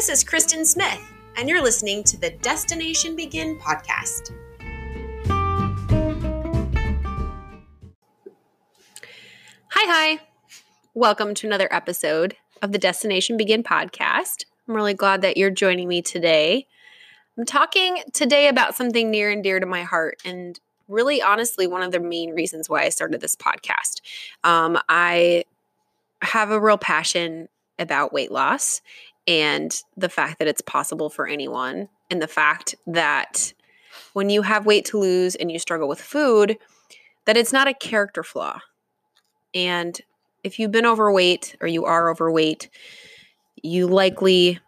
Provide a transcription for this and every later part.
This is Kristen Smith, and you're listening to the Destination Begin podcast. Hi, hi. Welcome to another episode of the Destination Begin podcast. I'm really glad that you're joining me today. I'm talking today about something near and dear to my heart, and really honestly, one of the main reasons why I started this podcast. Um, I have a real passion about weight loss and the fact that it's possible for anyone, and the fact that when you have weight to lose and you struggle with food, that it's not a character flaw. And if you've been overweight or you are overweight, you likely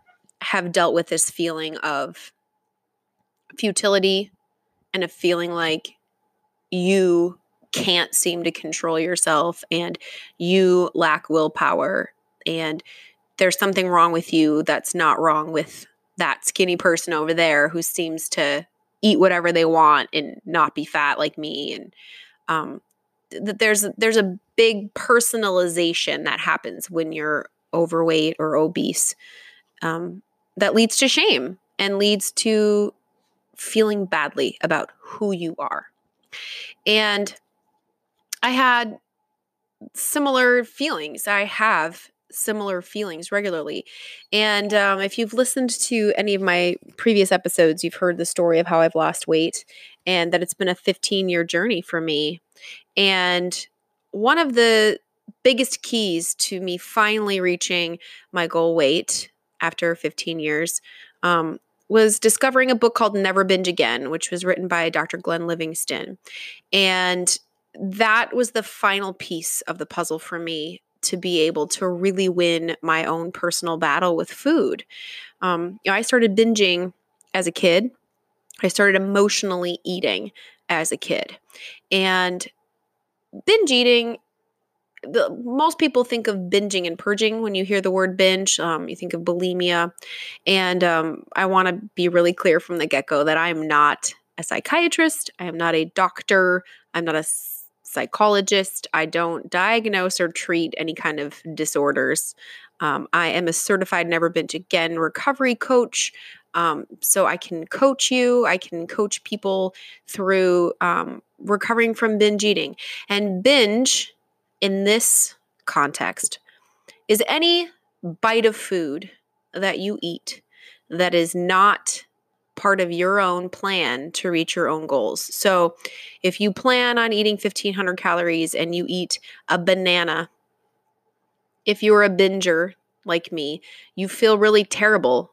have dealt with this feeling of futility and a feeling like you can't seem to control yourself and you lack willpower and there's something wrong with you that's not wrong with that skinny person over there who seems to eat whatever they want and not be fat like me. And um, that there's there's a big personalization that happens when you're overweight or obese um, that leads to shame and leads to feeling badly about who you are. And i had similar feelings. I have similar feelings regularly. And um, if you've listened to any of my previous episodes, you've heard the story of how I've lost weight and that it's been a 15 year journey for me. And one of the biggest keys to me finally reaching my goal weight after 15 years um, was discovering a book called Never Binge Again, which was written by Dr. Glenn Livingston. And that was the final piece of the puzzle for me to be able to really win my own personal battle with food. Um, you know, I started binging as a kid. I started emotionally eating as a kid. And binge eating, the, most people think of binging and purging when you hear the word binge. Um, you think of bulimia. And um, I want to be really clear from the get go that I'm not a psychiatrist, I am not a doctor, I'm not a psychologist. I don't diagnose or treat any kind of disorders. Um, I am a certified Never Binge Again recovery coach. Um, so I can coach you, I can coach people through um, recovering from binge eating. And binge in this context is any bite of food that you eat that is not part of your own plan to reach your own goals. So, if you plan on eating 1500 calories and you eat a banana, if you're a binger like me, you feel really terrible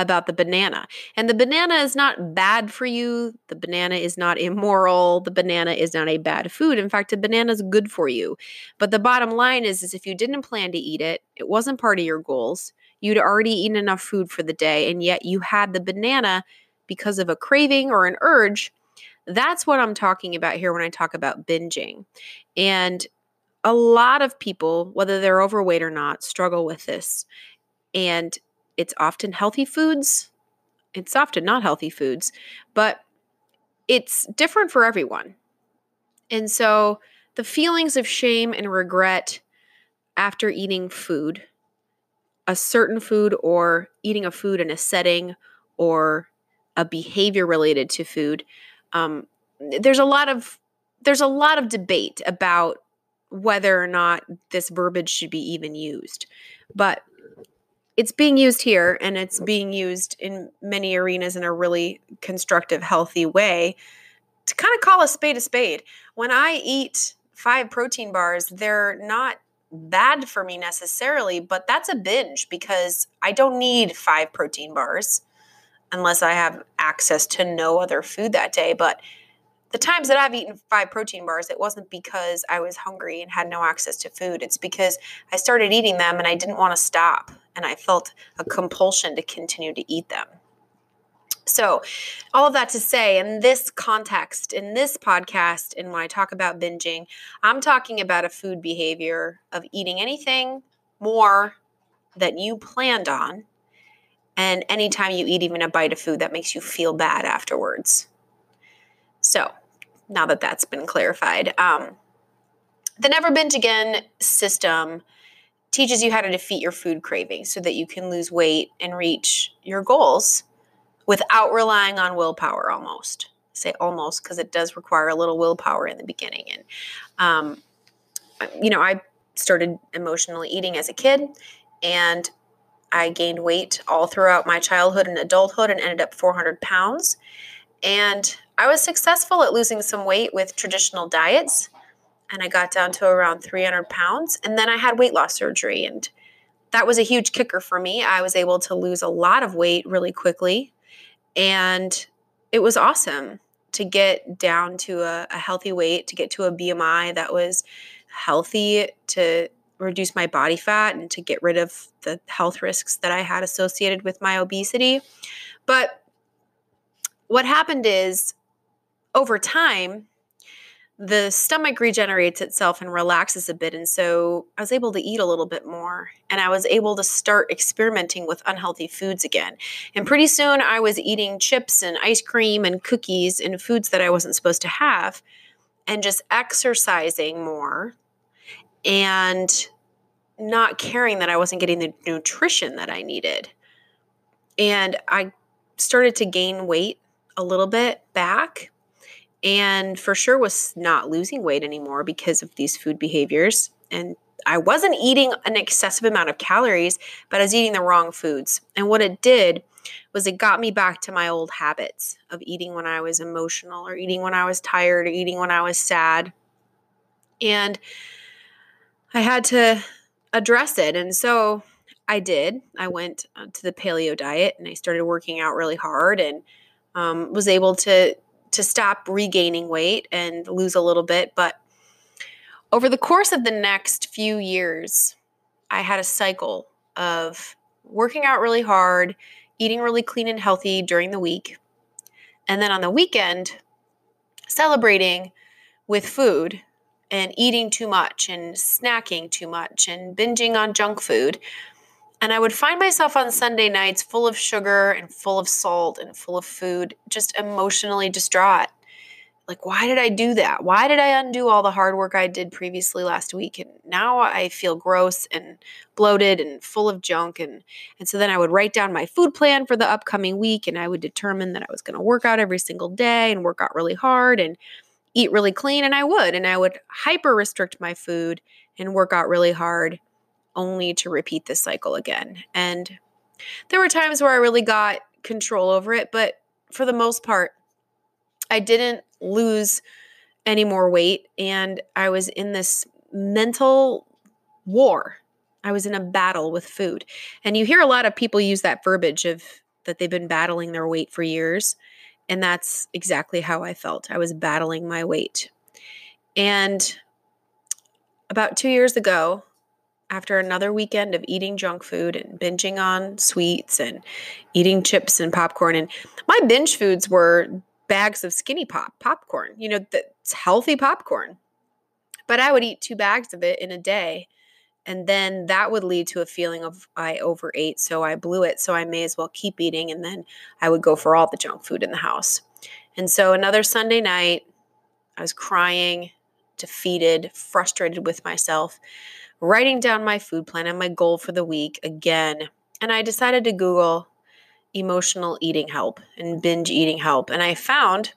about the banana. And the banana is not bad for you. The banana is not immoral. The banana is not a bad food. In fact, a banana is good for you. But the bottom line is, is if you didn't plan to eat it, it wasn't part of your goals. You'd already eaten enough food for the day, and yet you had the banana because of a craving or an urge. That's what I'm talking about here when I talk about binging. And a lot of people, whether they're overweight or not, struggle with this. And it's often healthy foods, it's often not healthy foods, but it's different for everyone. And so the feelings of shame and regret after eating food, a certain food, or eating a food in a setting or a behavior related to food, um, there's a lot of there's a lot of debate about whether or not this verbiage should be even used. But it's being used here and it's being used in many arenas in a really constructive, healthy way to kind of call a spade a spade. When I eat five protein bars, they're not bad for me necessarily, but that's a binge because I don't need five protein bars unless I have access to no other food that day. But the times that I've eaten five protein bars, it wasn't because I was hungry and had no access to food. It's because I started eating them and I didn't want to stop. And I felt a compulsion to continue to eat them. So, all of that to say, in this context, in this podcast, and when I talk about binging, I'm talking about a food behavior of eating anything more that you planned on and anytime you eat even a bite of food that makes you feel bad afterwards. So, now that that's been clarified, um, the Never Binge Again system teaches you how to defeat your food cravings so that you can lose weight and reach your goals without relying on willpower almost. I say almost because it does require a little willpower in the beginning. And, um, you know, I started emotionally eating as a kid and I gained weight all throughout my childhood and adulthood and ended up 400 pounds. And I was successful at losing some weight with traditional diets and I got down to around 300 pounds. And then I had weight loss surgery, and that was a huge kicker for me. I was able to lose a lot of weight really quickly, and it was awesome to get down to a, a healthy weight, to get to a BMI that was healthy, to reduce my body fat, and to get rid of the health risks that I had associated with my obesity. But what happened is over time, the stomach regenerates itself and relaxes a bit. And so I was able to eat a little bit more and I was able to start experimenting with unhealthy foods again. And pretty soon I was eating chips and ice cream and cookies and foods that I wasn't supposed to have and just exercising more and not caring that I wasn't getting the nutrition that I needed. And I started to gain weight a little bit back and for sure was not losing weight anymore because of these food behaviors and I wasn't eating an excessive amount of calories, but I was eating the wrong foods. And what it did was it got me back to my old habits of eating when I was emotional or eating when I was tired or eating when I was sad. And I had to address it. And so I did. I went uh, to the paleo diet and I started working out really hard and um, was able to to stop regaining weight and lose a little bit. But over the course of the next few years, I had a cycle of working out really hard, eating really clean and healthy during the week, and then on the weekend, celebrating with food and eating too much and snacking too much and binging on junk food and I would find myself on Sunday nights full of sugar and full of salt and full of food, just emotionally distraught. Like, why did I do that? Why did I undo all the hard work I did previously last week? And now I feel gross and bloated and full of junk. And, and so then I would write down my food plan for the upcoming week and I would determine that I was going to work out every single day and work out really hard and eat really clean. And I would. And I would hyper restrict my food and work out really hard only to repeat this cycle again. And there were times where I really got control over it, but for the most part, I didn't lose any more weight. And I was in this mental war. I was in a battle with food. And you hear a lot of people use that verbiage of that they've been battling their weight for years. And that's exactly how I felt. I was battling my weight. And about two years ago, after another weekend of eating junk food and binging on sweets and eating chips and popcorn. And my binge foods were bags of skinny pop popcorn, you know, that's healthy popcorn. But I would eat two bags of it in a day. And then that would lead to a feeling of I overate, so I blew it, so I may as well keep eating. And then I would go for all the junk food in the house. And so another Sunday night, I was crying, defeated, frustrated with myself writing down my food plan and my goal for the week again. And I decided to Google emotional eating help and binge eating help. And I found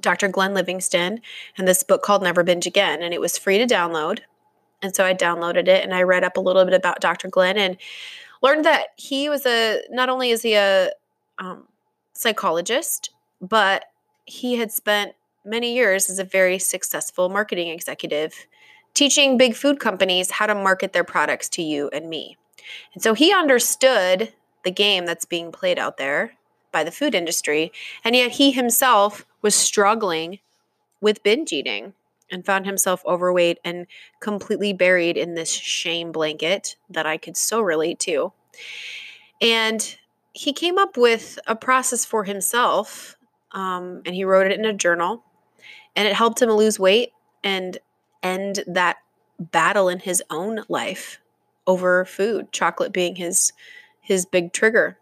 Dr. Glenn Livingston and this book called Never Binge Again. And it was free to download. And so I downloaded it and I read up a little bit about Dr. Glenn and learned that he was a, not only is he a um, psychologist, but he had spent many years as a very successful marketing executive teaching big food companies how to market their products to you and me. And so he understood the game that's being played out there by the food industry. And yet he himself was struggling with binge eating and found himself overweight and completely buried in this shame blanket that I could so relate to. And he came up with a process for himself um, and he wrote it in a journal and it helped him lose weight and end that battle in his own life over food, chocolate being his his big trigger.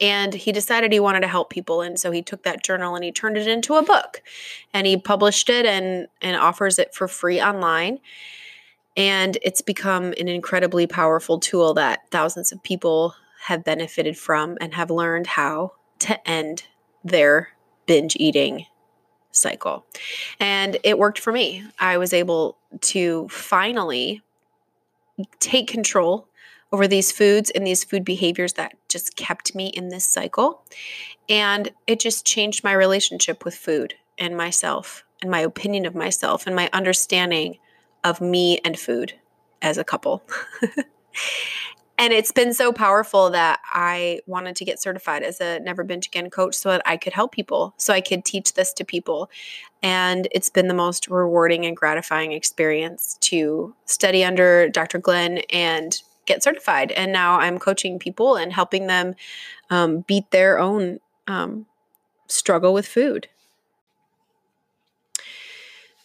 And he decided he wanted to help people and so he took that journal and he turned it into a book and he published it and and offers it for free online. And it's become an incredibly powerful tool that thousands of people have benefited from and have learned how to end their binge eating cycle. And it worked for me. I was able to finally take control over these foods and these food behaviors that just kept me in this cycle. And it just changed my relationship with food and myself and my opinion of myself and my understanding of me and food as a couple. and it's been so powerful that I wanted to get certified as a never binge again coach so that I could help people, so I could teach this to people. And it's been the most rewarding and gratifying experience to study under Dr. Glenn and get certified. And now I'm coaching people and helping them um, beat their own um, struggle with food.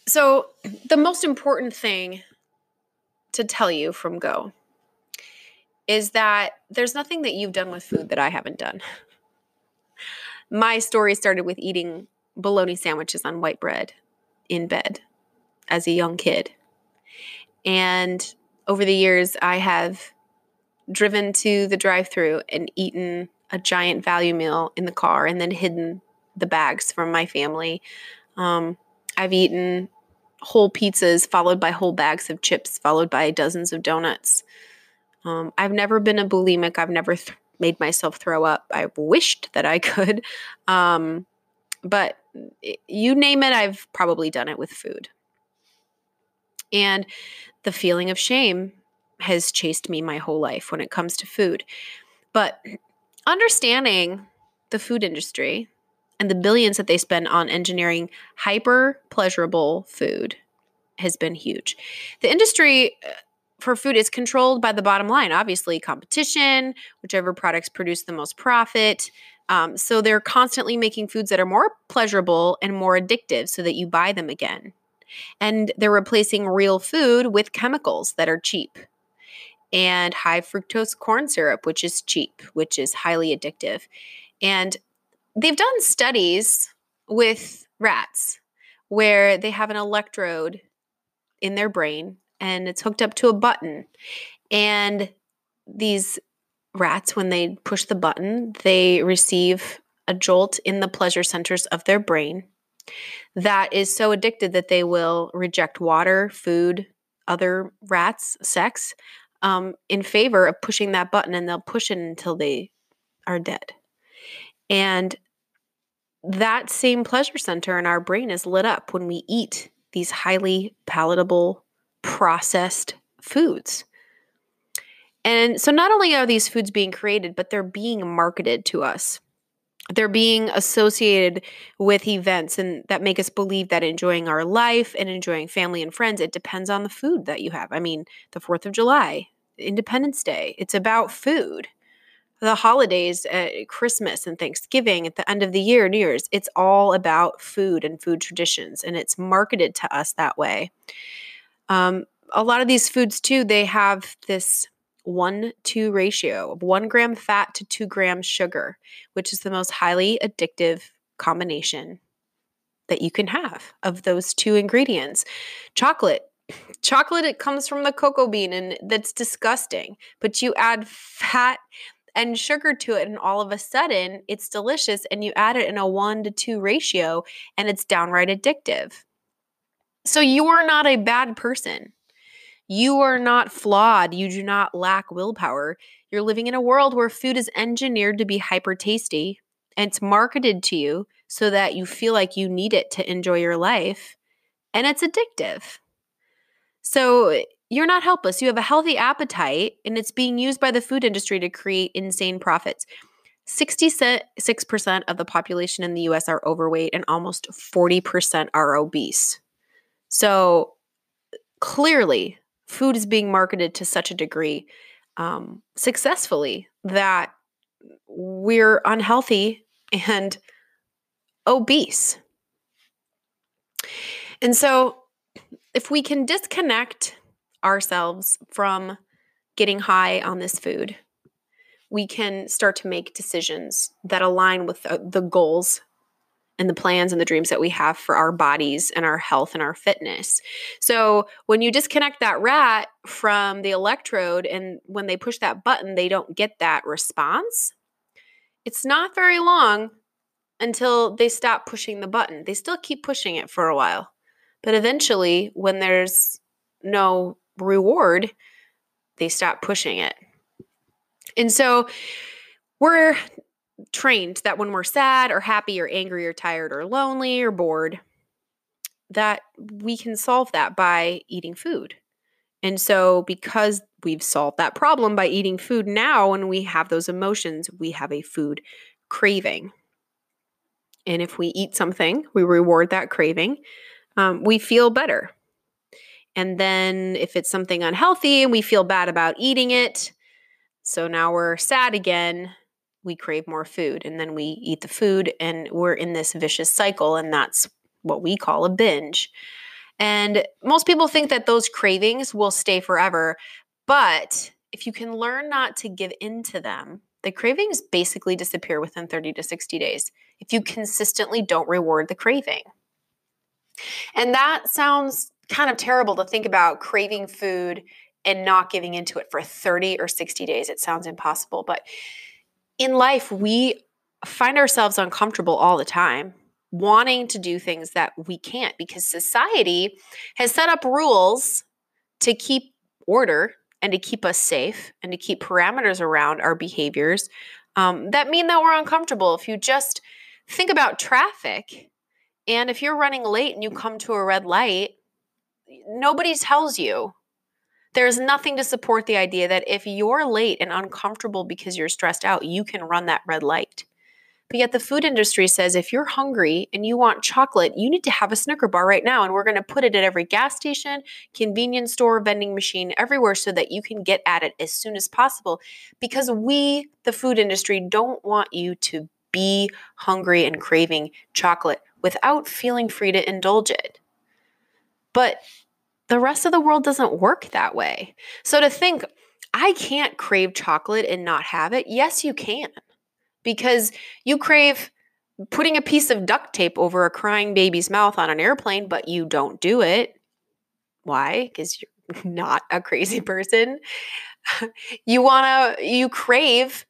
So, the most important thing to tell you from Go is that there's nothing that you've done with food that I haven't done. My story started with eating bologna sandwiches on white bread in bed as a young kid. And over the years, I have driven to the drive through and eaten a giant value meal in the car and then hidden the bags from my family. Um, I've eaten whole pizzas followed by whole bags of chips followed by dozens of donuts. Um, I've never been a bulimic. I've never th- made myself throw up. I've wished that I could. Um, but you name it, I've probably done it with food. And the feeling of shame has chased me my whole life when it comes to food. But understanding the food industry and the billions that they spend on engineering hyper pleasurable food has been huge. The industry uh, for food is controlled by the bottom line, obviously, competition, whichever products produce the most profit. Um, so they're constantly making foods that are more pleasurable and more addictive so that you buy them again. And they're replacing real food with chemicals that are cheap and high fructose corn syrup, which is cheap, which is highly addictive. And they've done studies with rats where they have an electrode in their brain and it's hooked up to a button. And these rats, when they push the button, they receive a jolt in the pleasure centers of their brain that is so addicted that they will reject water, food, other rats, sex, um, in favor of pushing that button, and they'll push it until they are dead. And that same pleasure center in our brain is lit up when we eat these highly palatable processed foods. And so not only are these foods being created, but they're being marketed to us. They're being associated with events and that make us believe that enjoying our life and enjoying family and friends, it depends on the food that you have. I mean, the 4th of July, Independence Day, it's about food the holidays, uh, Christmas and Thanksgiving, at the end of the year, New Year's, it's all about food and food traditions, and it's marketed to us that way. Um, a lot of these foods, too, they have this one two ratio of one gram fat to two grams sugar, which is the most highly addictive combination that you can have of those two ingredients. Chocolate. Chocolate, it comes from the cocoa bean and that's disgusting. But you add fat and sugar to it, and all of a sudden it's delicious, and you add it in a one to two ratio, and it's downright addictive. So you are not a bad person. You are not flawed. You do not lack willpower. You're living in a world where food is engineered to be hyper tasty and it's marketed to you so that you feel like you need it to enjoy your life. And it's addictive. So you're not helpless. You have a healthy appetite, and it's being used by the food industry to create insane profits. 66% of the population in the US are overweight, and almost 40% are obese. So clearly, food is being marketed to such a degree um, successfully that we're unhealthy and obese. And so, if we can disconnect ourselves from getting high on this food, we can start to make decisions that align with the, the goals and the plans and the dreams that we have for our bodies and our health and our fitness. So when you disconnect that rat from the electrode and when they push that button, they don't get that response, it's not very long until they stop pushing the button. They still keep pushing it for a while. But eventually, when there's no reward, they stop pushing it. And so we're trained that when we're sad or happy or angry or tired or lonely or bored, that we can solve that by eating food. And so, because we've solved that problem by eating food now, when we have those emotions, we have a food craving. And if we eat something, we reward that craving, um, we feel better. And then, if it's something unhealthy and we feel bad about eating it, so now we're sad again, we crave more food and then we eat the food and we're in this vicious cycle and that's what we call a binge. And most people think that those cravings will stay forever, but if you can learn not to give in to them, the cravings basically disappear within 30 to 60 days if you consistently don't reward the craving. And that sounds kind of terrible to think about craving food and not giving into it for 30 or 60 days. It sounds impossible, but in life, we find ourselves uncomfortable all the time, wanting to do things that we can't because society has set up rules to keep order and to keep us safe and to keep parameters around our behaviors um, that mean that we're uncomfortable. If you just think about traffic, and if you're running late and you come to a red light, nobody tells you there's nothing to support the idea that if you're late and uncomfortable because you're stressed out, you can run that red light. But yet the food industry says if you're hungry and you want chocolate, you need to have a Snicker bar right now. And we're going to put it at every gas station, convenience store, vending machine, everywhere so that you can get at it as soon as possible. Because we, the food industry, don't want you to be hungry and craving chocolate without feeling free to indulge it. But the rest of the world doesn't work that way. So to think, I can't crave chocolate and not have it, yes, you can. Because you crave putting a piece of duct tape over a crying baby's mouth on an airplane, but you don't do it. Why? Because you're not a crazy person. you want to, you crave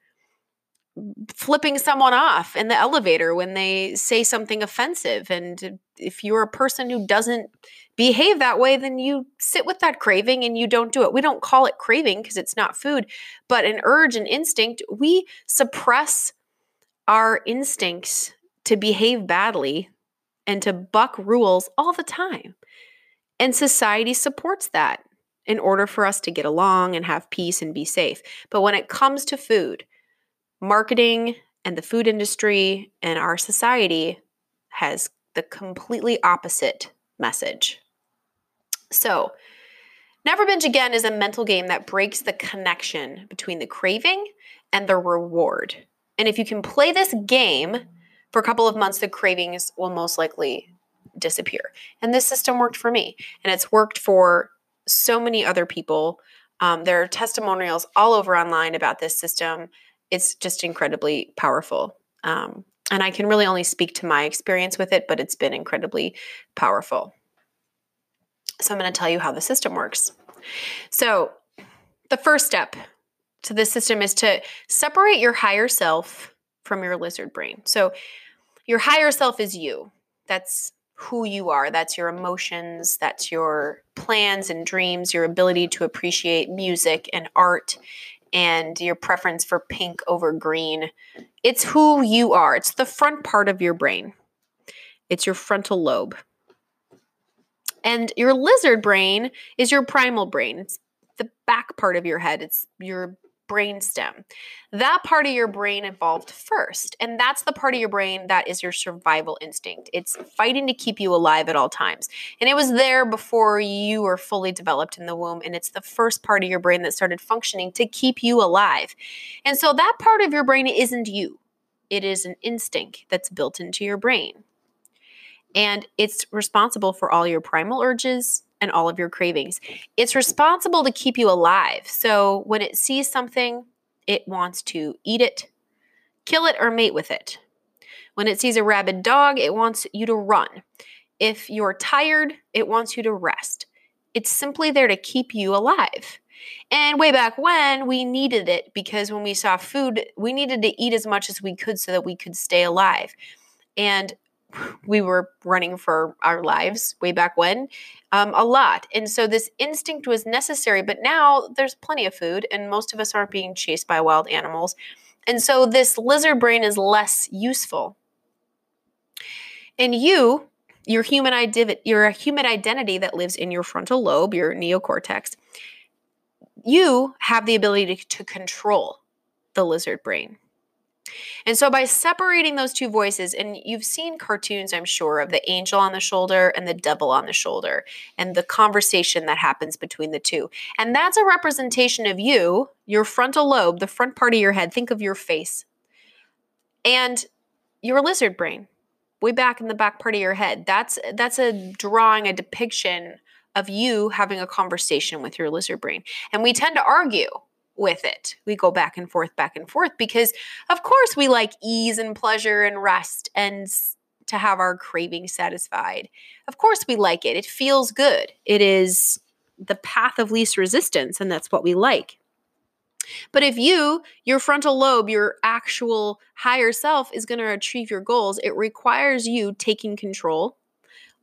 flipping someone off in the elevator when they say something offensive. And if you're a person who doesn't behave that way, then you sit with that craving and you don't do it. We don't call it craving because it's not food, but an urge an instinct, we suppress our instincts to behave badly and to buck rules all the time. And society supports that in order for us to get along and have peace and be safe. But when it comes to food, marketing and the food industry and our society has the completely opposite message. So, Never Binge Again is a mental game that breaks the connection between the craving and the reward. And if you can play this game for a couple of months, the cravings will most likely disappear. And this system worked for me, and it's worked for so many other people. Um, there are testimonials all over online about this system it's just incredibly powerful. Um, and I can really only speak to my experience with it, but it's been incredibly powerful. So I'm going to tell you how the system works. So, the first step to this system is to separate your higher self from your lizard brain. So, your higher self is you. That's who you are. That's your emotions, that's your plans and dreams, your ability to appreciate music and art and your preference for pink over green. It's who you are, it's the front part of your brain, it's your frontal lobe. And your lizard brain is your primal brain. It's the back part of your head. It's your brainstem. That part of your brain evolved first. And that's the part of your brain that is your survival instinct. It's fighting to keep you alive at all times. And it was there before you were fully developed in the womb. And it's the first part of your brain that started functioning to keep you alive. And so that part of your brain isn't you, it is an instinct that's built into your brain. And it's responsible for all your primal urges, and all of your cravings. It's responsible to keep you alive. So when it sees something, it wants to eat it, kill it, or mate with it. When it sees a rabid dog, it wants you to run. If you're tired, it wants you to rest. It's simply there to keep you alive. And way back when, we needed it because when we saw food, we needed to eat as much as we could so that we could stay alive. And we were running for our lives way back when um, a lot. And so this instinct was necessary, but now there's plenty of food, and most of us aren't being chased by wild animals. And so this lizard brain is less useful. And you, your human identity, you're a human identity that lives in your frontal lobe, your neocortex. You have the ability to, to control the lizard brain. And so by separating those two voices, and you've seen cartoons, I'm sure, of the angel on the shoulder and the devil on the shoulder, and the conversation that happens between the two. And that's a representation of you, your frontal lobe, the front part of your head. Think of your face. And your lizard brain, way back in the back part of your head. That's that's a drawing, a depiction of you having a conversation with your lizard brain. And we tend to argue with it. We go back and forth, back and forth because, of course, we like ease and pleasure and rest and to have our craving satisfied. Of course, we like it. It feels good. It is the path of least resistance, and that's what we like. But if you, your frontal lobe, your actual higher self is going to achieve your goals, it requires you taking control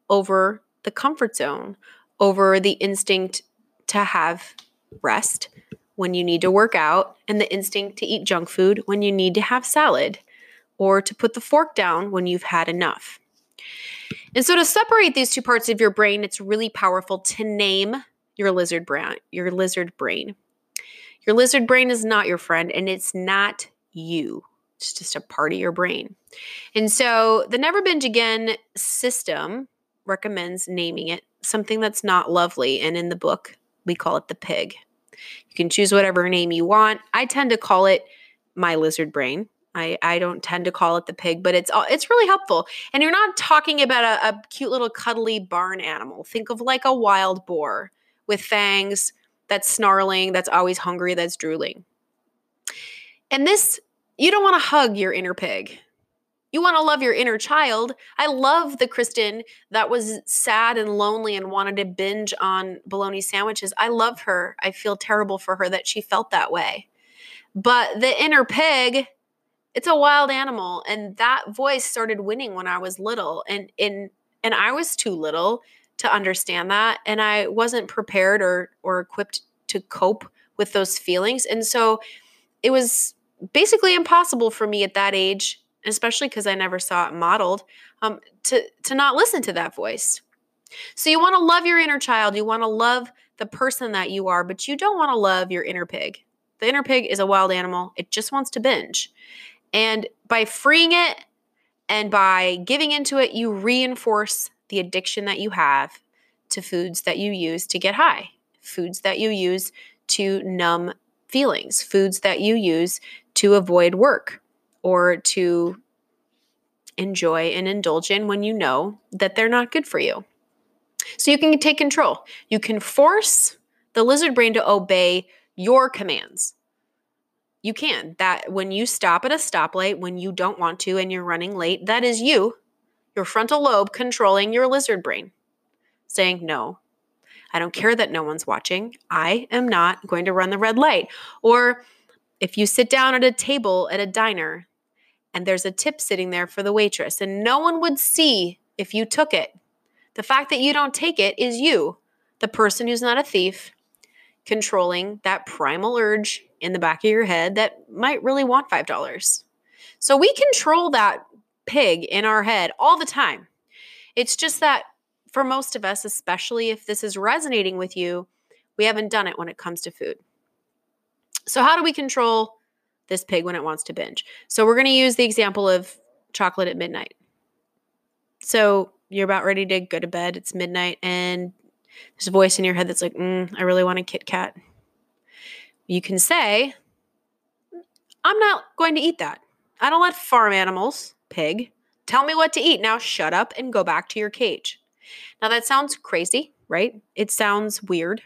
over the comfort zone, over the instinct to have rest, when you need to work out and the instinct to eat junk food when you need to have salad or to put the fork down when you've had enough. And so to separate these two parts of your brain, it's really powerful to name your lizard brain, your lizard brain. Your lizard brain is not your friend and it's not you. It's just a part of your brain. And so the Never Binge Again system recommends naming it something that's not lovely. And in the book, we call it the pig. You can choose whatever name you want. I tend to call it my lizard brain. I, I don't tend to call it the pig, but it's it's really helpful. And you're not talking about a, a cute little cuddly barn animal. Think of like a wild boar with fangs that's snarling, that's always hungry, that's drooling. And this, you don't want to hug your inner pig. You want to love your inner child. I love the Kristen that was sad and lonely and wanted to binge on bologna sandwiches. I love her. I feel terrible for her that she felt that way. But the inner pig, it's a wild animal and that voice started winning when I was little and in and I was too little to understand that and I wasn't prepared or or equipped to cope with those feelings. And so it was basically impossible for me at that age especially because I never saw it modeled, um, to to not listen to that voice. So you want to love your inner child, you want to love the person that you are, but you don't want to love your inner pig. The inner pig is a wild animal. It just wants to binge. And by freeing it and by giving into it, you reinforce the addiction that you have to foods that you use to get high, foods that you use to numb feelings, foods that you use to avoid work, or to enjoy and indulge in when you know that they're not good for you. So you can take control. You can force the lizard brain to obey your commands. You can. That when you stop at a stoplight when you don't want to and you're running late, that is you, your frontal lobe controlling your lizard brain, saying, No, I don't care that no one's watching. I am not going to run the red light. Or if you sit down at a table at a diner, and there's a tip sitting there for the waitress, and no one would see if you took it. The fact that you don't take it is you, the person who's not a thief, controlling that primal urge in the back of your head that might really want $5. So we control that pig in our head all the time. It's just that for most of us, especially if this is resonating with you, we haven't done it when it comes to food. So, how do we control this pig when it wants to binge. So we're going to use the example of chocolate at midnight. So you're about ready to go to bed. It's midnight, and there's a voice in your head that's like, mm, I really want a Kit Kat. You can say, I'm not going to eat that. I don't let farm animals, pig, tell me what to eat. Now shut up and go back to your cage. Now that sounds crazy, right? It sounds weird.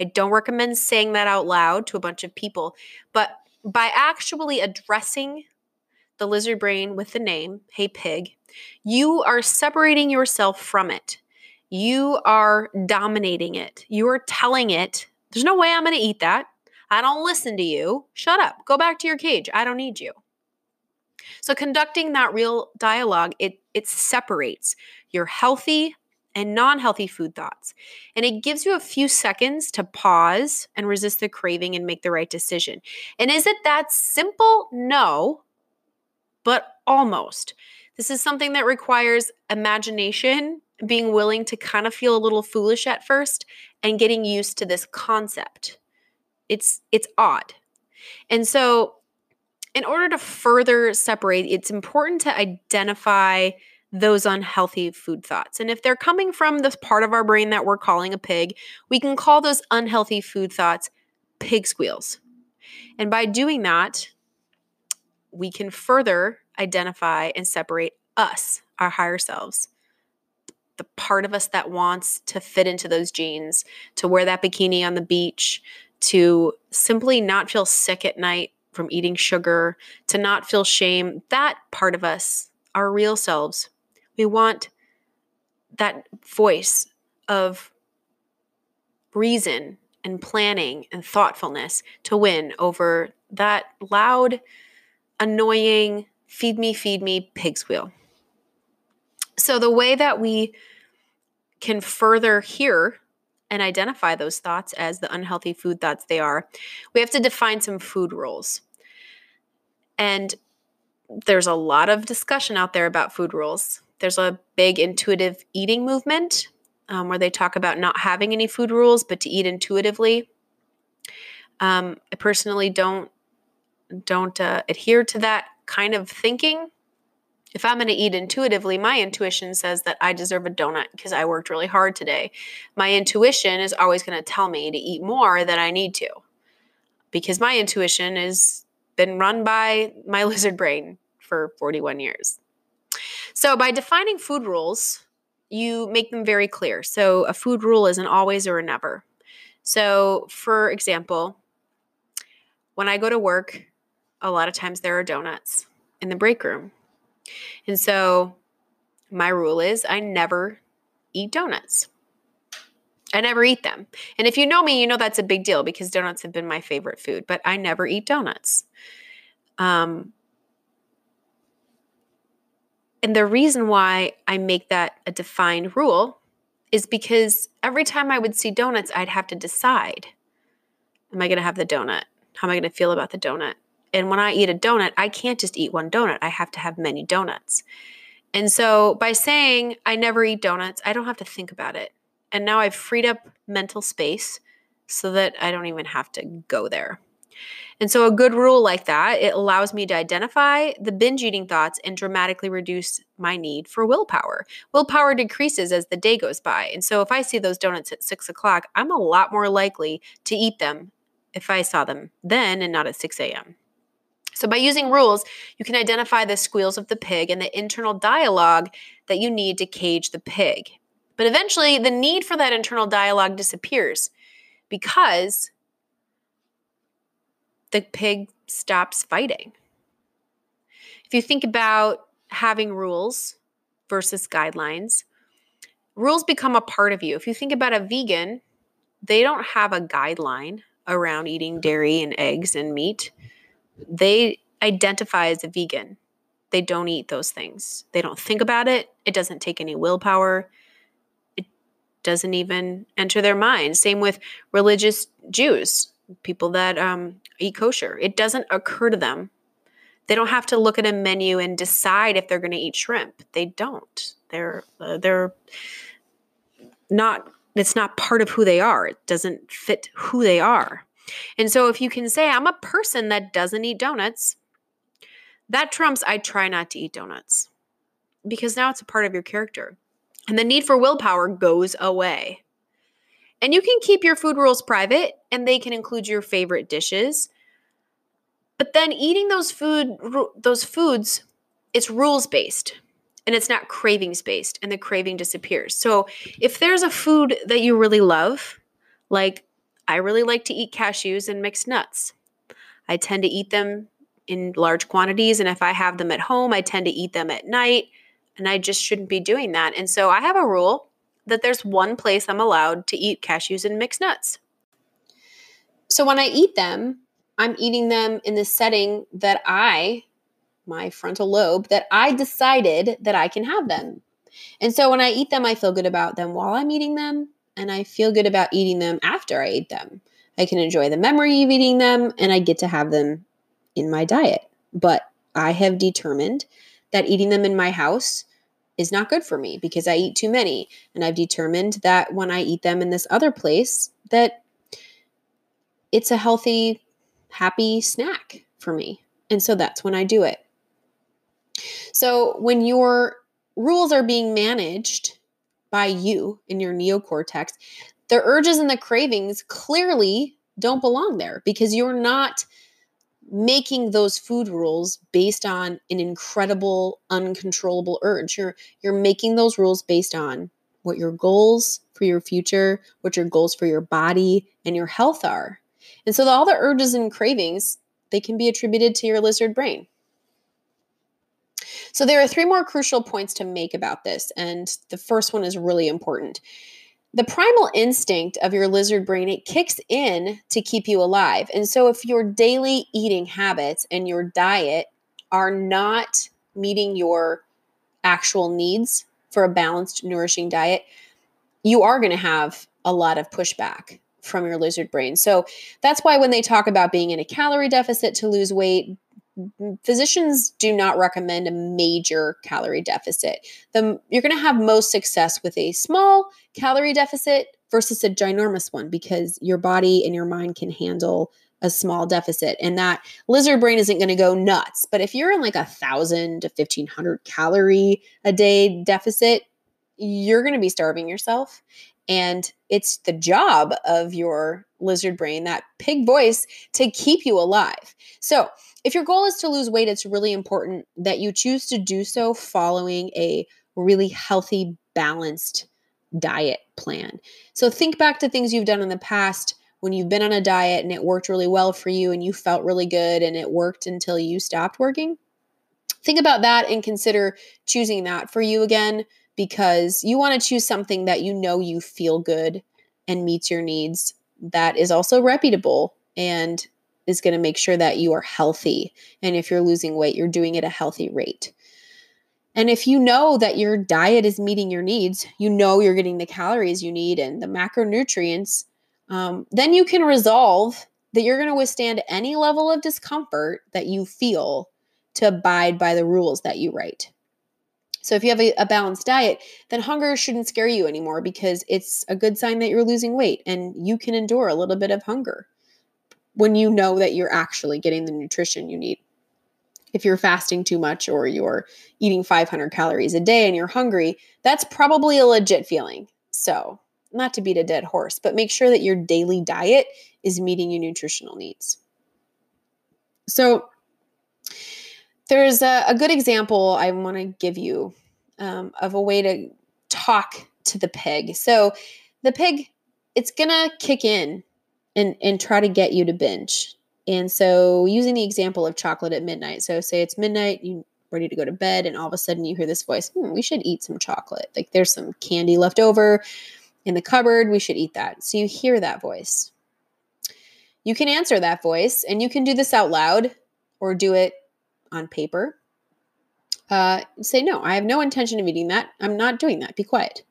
I don't recommend saying that out loud to a bunch of people, but by actually addressing the lizard brain with the name, Hey Pig, you are separating yourself from it. You are dominating it. You are telling it, there's no way I'm going to eat that. I don't listen to you. Shut up. Go back to your cage. I don't need you. So conducting that real dialogue, it it separates your healthy and non-healthy food thoughts. And it gives you a few seconds to pause and resist the craving and make the right decision. And is it that simple? No. But almost. This is something that requires imagination, being willing to kind of feel a little foolish at first and getting used to this concept. It's it's odd. And so in order to further separate, it's important to identify those unhealthy food thoughts. And if they're coming from this part of our brain that we're calling a pig, we can call those unhealthy food thoughts pig squeals. And by doing that, we can further identify and separate us, our higher selves, the part of us that wants to fit into those jeans, to wear that bikini on the beach, to simply not feel sick at night from eating sugar, to not feel shame, that part of us, our real selves, we want that voice of reason and planning and thoughtfulness to win over that loud, annoying, feed me, feed me pig's squeal. So, the way that we can further hear and identify those thoughts as the unhealthy food thoughts they are, we have to define some food rules. And there's a lot of discussion out there about food rules. There's a big intuitive eating movement um, where they talk about not having any food rules, but to eat intuitively. Um, I personally don't don't uh, adhere to that kind of thinking. If I'm going to eat intuitively, my intuition says that I deserve a donut because I worked really hard today. My intuition is always going to tell me to eat more than I need to because my intuition has been run by my lizard brain for 41 years. So, by defining food rules, you make them very clear. So, a food rule is an always or a never. So, for example, when I go to work, a lot of times there are donuts in the break room. And so, my rule is I never eat donuts. I never eat them. And if you know me, you know that's a big deal because donuts have been my favorite food, but I never eat donuts. Um, and the reason why I make that a defined rule is because every time I would see donuts, I'd have to decide Am I going to have the donut? How am I going to feel about the donut? And when I eat a donut, I can't just eat one donut. I have to have many donuts. And so by saying I never eat donuts, I don't have to think about it. And now I've freed up mental space so that I don't even have to go there. And so a good rule like that, it allows me to identify the binge eating thoughts and dramatically reduce my need for willpower. Willpower decreases as the day goes by. And so if I see those donuts at six o'clock, I'm a lot more likely to eat them if I saw them then and not at 6 a.m. So, by using rules, you can identify the squeals of the pig and the internal dialogue that you need to cage the pig. But eventually, the need for that internal dialogue disappears because the pig stops fighting. If you think about having rules versus guidelines, rules become a part of you. If you think about a vegan, they don't have a guideline around eating dairy and eggs and meat. They identify as a vegan. They don't eat those things. They don't think about it. It doesn't take any willpower It doesn't even enter their mind. Same with religious Jews, people that um, eat kosher. It doesn't occur to them. They don't have to look at a menu and decide if they're going to eat shrimp. They don't. They're uh, they're not. It's not part of who they are. It doesn't fit who they are. And so, if you can say, "I'm a person that doesn't eat donuts," that trumps I try not to eat donuts because now it's a part of your character and the need for willpower goes away. And you can keep your food rules private and they can include your favorite dishes. But then eating those food those foods it's rules based and it's not cravings based and the craving disappears. So if there's a food that you really love, like I really like to eat cashews and mixed nuts. I tend to eat them in large quantities. And if I have them at home, I tend to eat them at night. And I just shouldn't be doing that. And so I have a rule that there's one place I'm allowed to eat cashews and mixed nuts. So when I eat them, I'm eating them in the setting that I, my frontal lobe, that I decided that I can have them. And so when I eat them, I feel good about them while I'm eating them, and I feel good about eating them after I eat them. I can enjoy the memory of eating them, and I get to have them in my diet. But I have determined that eating them in my house is not good for me because I eat too many. And I've determined that when I eat them in this other place, that it's a healthy, happy snack for me. And so that's when I do it. So when your rules are being managed by you in your neocortex, the urges and the cravings clearly don't belong there because you're not making those food rules based on an incredible uncontrollable urge. You're you're making those rules based on what your goals for your future what your goals for your body and your health are. And so the, all the urges and cravings they can be attributed to your lizard brain. So there are three more crucial points to make about this and the first one is really important the primal instinct of your lizard brain it kicks in to keep you alive. And so if your daily eating habits and your diet are not meeting your actual needs for a balanced nourishing diet you are going to have a lot of pushback from your lizard brain. So that's why when they talk about being in a calorie deficit to lose weight physicians do not recommend a major calorie deficit. The, you're going to have most success with a small calorie deficit versus a ginormous one because your body and your mind can handle a small deficit and that lizard brain isn't going to go nuts but if you're in like a thousand to 1500 calorie a day deficit you're going to be starving yourself and it's the job of your lizard brain that pig voice to keep you alive so if your goal is to lose weight, it's really important that you choose to do so following a really healthy, balanced diet plan. So think back to things you've done in the past when you've been on a diet and it worked really well for you and you felt really good and it worked until you stopped working. Think about that and consider choosing that for you again because you want to choose something that you know you feel good and meets your needs that is also reputable and is going to make sure that you are healthy. And if you're losing weight, you're doing it at a healthy rate. And if you know that your diet is meeting your needs, you know you're getting the calories you need and the macronutrients, um, then you can resolve that you're going to withstand any level of discomfort that you feel to abide by the rules that you write. So if you have a, a, balanced diet, then hunger shouldn't scare you anymore because it's a good sign that you're losing weight and you can endure a little bit of hunger when you know that you're actually getting the nutrition you need. If you're fasting too much or you're eating 500 calories a day and you're hungry, that's probably a legit feeling. So, not to beat a dead horse, but make sure that your daily diet is meeting your nutritional needs. So, there's a, a good example I want to give you um, of a way to talk to the pig. So, the pig, it's going to kick in and and try to get you to binge. And so using the example of chocolate at midnight. So say it's midnight, you ready to go to bed and all of a sudden you hear this voice, hmm, we should eat some chocolate. Like there's some candy left over in the cupboard, we should eat that. So you hear that voice. You can answer that voice and you can do this out loud or do it on paper. Uh, say, no, I have no intention of eating that. I'm not doing that. Be quiet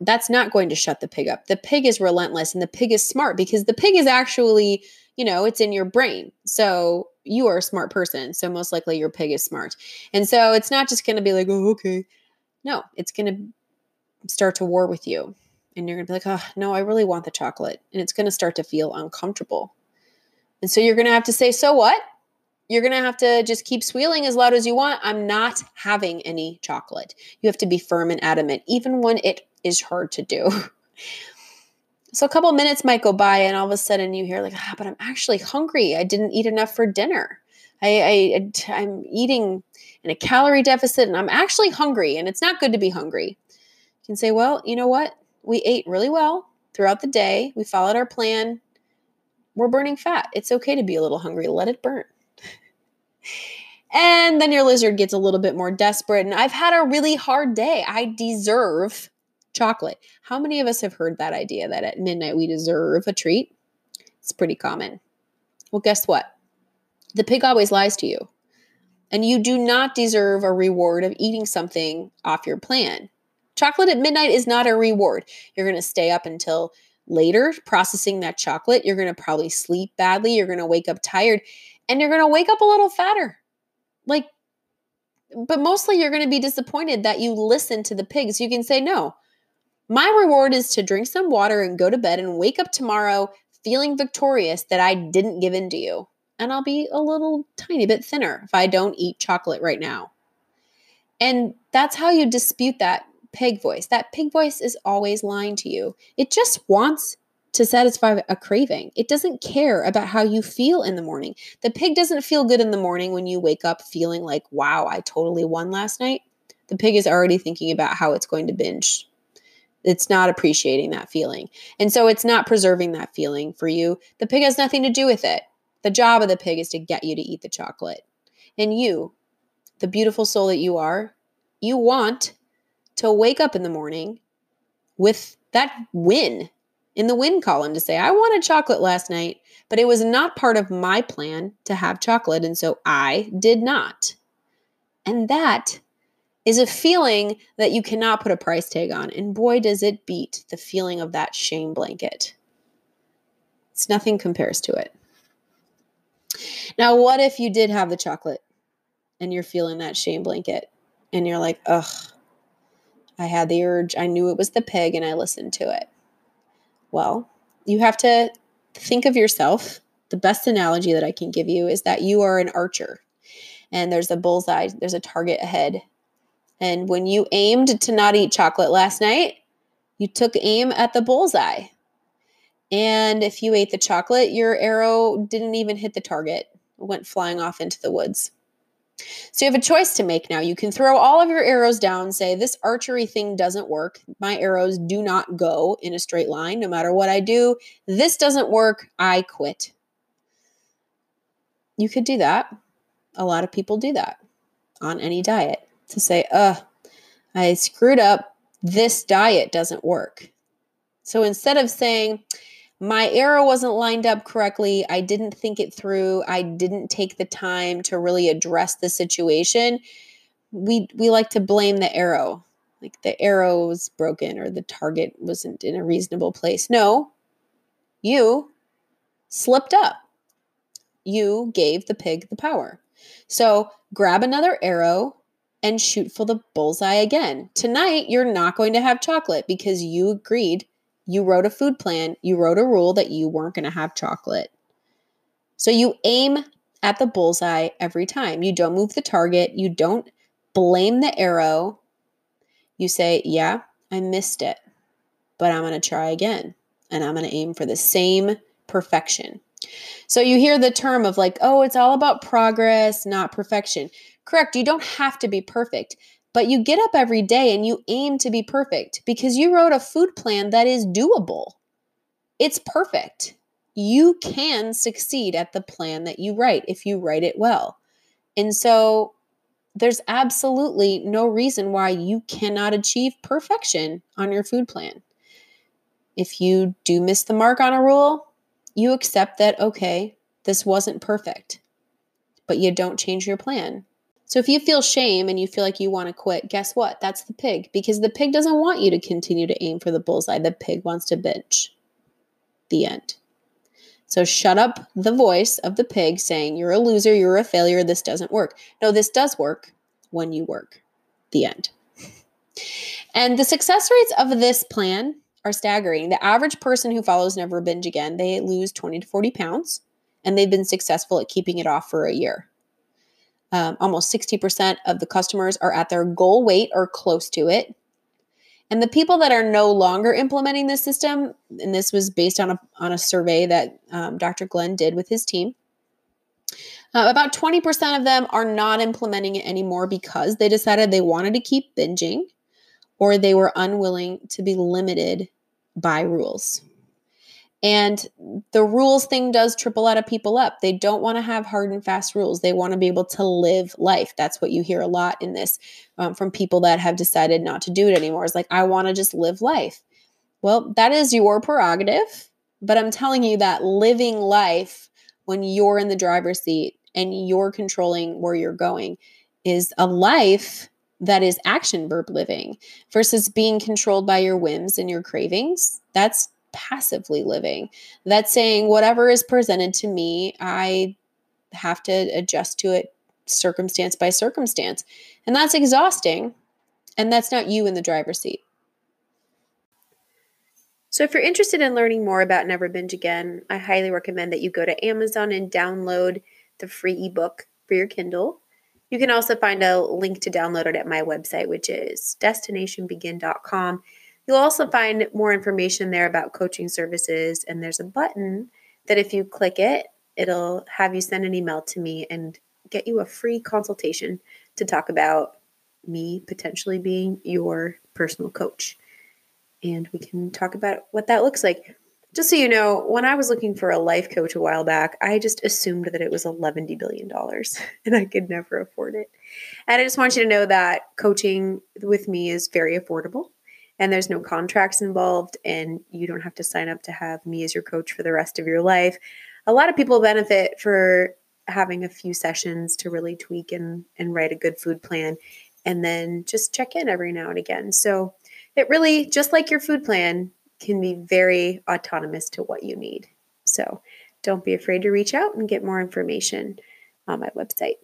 that's not going to shut the pig up. The pig is relentless and the pig is smart because the pig is actually, you know, it's in your brain. So you are a smart person. So most likely your pig is smart. And so it's not just going to be like, oh, okay. No, it's going to start to war with you. And you're going to be like, oh, no, I really want the chocolate. And it's going to start to feel uncomfortable. And so you're going to have to say, so what? You're going to have to just keep squealing as loud as you want. I'm not having any chocolate. You have to be firm and adamant, even when it is hard to do. So a couple minutes might go by, and all of a sudden you hear like, ah, but I'm actually hungry. I didn't eat enough for dinner. I, I I'm eating in a calorie deficit, and I'm actually hungry. And it's not good to be hungry. You can say, well, you know what? We ate really well throughout the day. We followed our plan. We're burning fat. It's okay to be a little hungry. Let it burn. And then your lizard gets a little bit more desperate. And I've had a really hard day. I deserve chocolate. How many of us have heard that idea that at midnight we deserve a treat? It's pretty common. Well, guess what? The pig always lies to you. And you do not deserve a reward of eating something off your plan. Chocolate at midnight is not a reward. You're going to stay up until later processing that chocolate. You're going to probably sleep badly. You're going to wake up tired and you're going to wake up a little fatter. Like, but mostly you're going to be disappointed that you listened to the pigs. You can say, no, my reward is to drink some water and go to bed and wake up tomorrow feeling victorious that I didn't give in to you. And I'll be a little tiny bit thinner if I don't eat chocolate right now. And that's how you dispute that pig voice. That pig voice is always lying to you. It just wants to satisfy a craving. It doesn't care about how you feel in the morning. The pig doesn't feel good in the morning when you wake up feeling like, wow, I totally won last night. The pig is already thinking about how it's going to binge. It's not appreciating that feeling. And so it's not preserving that feeling for you. The pig has nothing to do with it. The job of the pig is to get you to eat the chocolate. And you, the beautiful soul that you are, you want to wake up in the morning with that win in the win column to say, I wanted chocolate last night, but it was not part of my plan to have chocolate. And so I did not. And that is a feeling that you cannot put a price tag on. And boy, does it beat the feeling of that shame blanket. It's nothing compares to it. Now, what if you did have the chocolate and you're feeling that shame blanket and you're like, ugh, I had the urge. I knew it was the pig and I listened to it. Well, you have to think of yourself. The best analogy that I can give you is that you are an archer and there's a bullseye, there's a target ahead. And when you aimed to not eat chocolate last night, you took aim at the bullseye. And if you ate the chocolate, your arrow didn't even hit the target, it went flying off into the woods. So you have a choice to make now. You can throw all of your arrows down, say, This archery thing doesn't work. My arrows do not go in a straight line no matter what I do. This doesn't work. I quit. You could do that. A lot of people do that on any diet to say, Ugh, I screwed up. This diet doesn't work. So instead of saying, my arrow wasn't lined up correctly. I didn't think it through. I didn't take the time to really address the situation. We we like to blame the arrow. Like the arrow was broken or the target wasn't in a reasonable place. No. You slipped up. You gave the pig the power. So, grab another arrow and shoot for the bullseye again. Tonight, you're not going to have chocolate because you agreed you wrote a food plan, you wrote a rule that you weren't going to have chocolate. So you aim at the bullseye every time. You don't move the target, you don't blame the arrow. You say, Yeah, I missed it, but I'm going to try again and I'm going to aim for the same perfection. So you hear the term of like, oh, it's all about progress, not perfection. Correct. You don't have to be perfect, but you get up every day and you aim to be perfect because you wrote a food plan that is doable. It's perfect. You can succeed at the plan that you write if you write it well. And so there's absolutely no reason why you cannot achieve perfection on your food plan. If you do miss the mark on a rule, you accept that, okay, this wasn't perfect, but you don't change your plan. So if you feel shame and you feel like you want to quit, guess what? That's the pig because the pig doesn't want you to continue to aim for the bullseye. The pig wants to binge. The end. So shut up the voice of the pig saying, You're a loser, you're a failure, this doesn't work. No, this does work when you work. The end. And the success rates of this plan are staggering. The average person who follows Never Binge Again, they lose 20 to 40 pounds, and they've been successful at keeping it off for a year. Um, almost 60% of the customers are at their goal weight or close to it. And the people that are no longer implementing this system, and this was based on a, on a survey that um, Dr. Glenn did with his team, uh, about 20% of them are not implementing it anymore because they decided they wanted to keep binging or they were unwilling to be limited by rules. And the rules thing does trip a lot of people up. They don't want to have hard and fast rules. They want to be able to live life. That's what you hear a lot in this um, from people that have decided not to do it anymore. It's like, I want to just live life. Well, that is your prerogative. But I'm telling you that living life when you're in the driver's seat and you're controlling where you're going is a life that is action verb living versus being controlled by your whims and your cravings. That's passively living. That's saying whatever is presented to me, I have to adjust to it circumstance by circumstance. And that's exhausting. And that's not you in the driver's seat. So, if you're interested in learning more about Never Binge Again, I highly recommend that you go to Amazon and download the free ebook for your Kindle. You can also find a link to download it at my website, which is destinationbegin.com. You'll also find more information there about coaching services, and there's a button that if you click it, it'll have you send an email to me and get you a free consultation to talk about me potentially being your personal coach. And we can talk about what that looks like. Just so you know, when I was looking for a life coach a while back, I just assumed that it was $11 billion and I could never afford it. And I just want you to know that coaching with me is very affordable and there's no contracts involved and you don't have to sign up to have me as your coach for the rest of your life. A lot of people benefit for having a few sessions to really tweak and, and write a good food plan and then just check in every now and again. So it really just like your food plan can be very autonomous to what you need. So don't be afraid to reach out and get more information on my website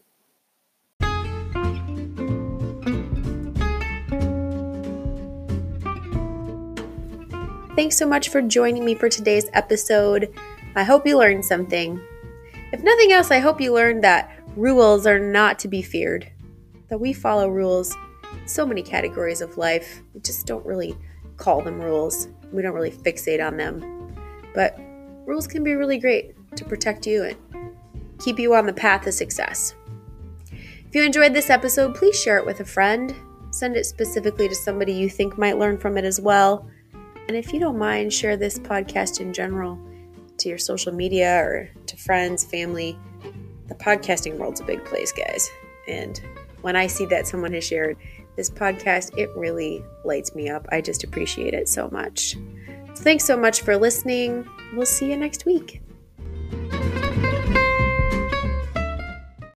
Thanks so much for joining me for today's episode. I hope you learned something. If nothing else, I hope you learned that rules are not to be feared, that we follow rules so many categories of life. We just don't really call them rules, we don't really fixate on them. But rules can be really great to protect you and keep you on the path of success. If you enjoyed this episode, please share it with a friend. Send it specifically to somebody you think might learn from it as well. And if you don't mind, share this podcast in general to your social media or to friends, family. The podcasting world's a big place, guys. And when I see that someone has shared this podcast, it really lights me up. I just appreciate it so much. So thanks so much for listening. We'll see you next week.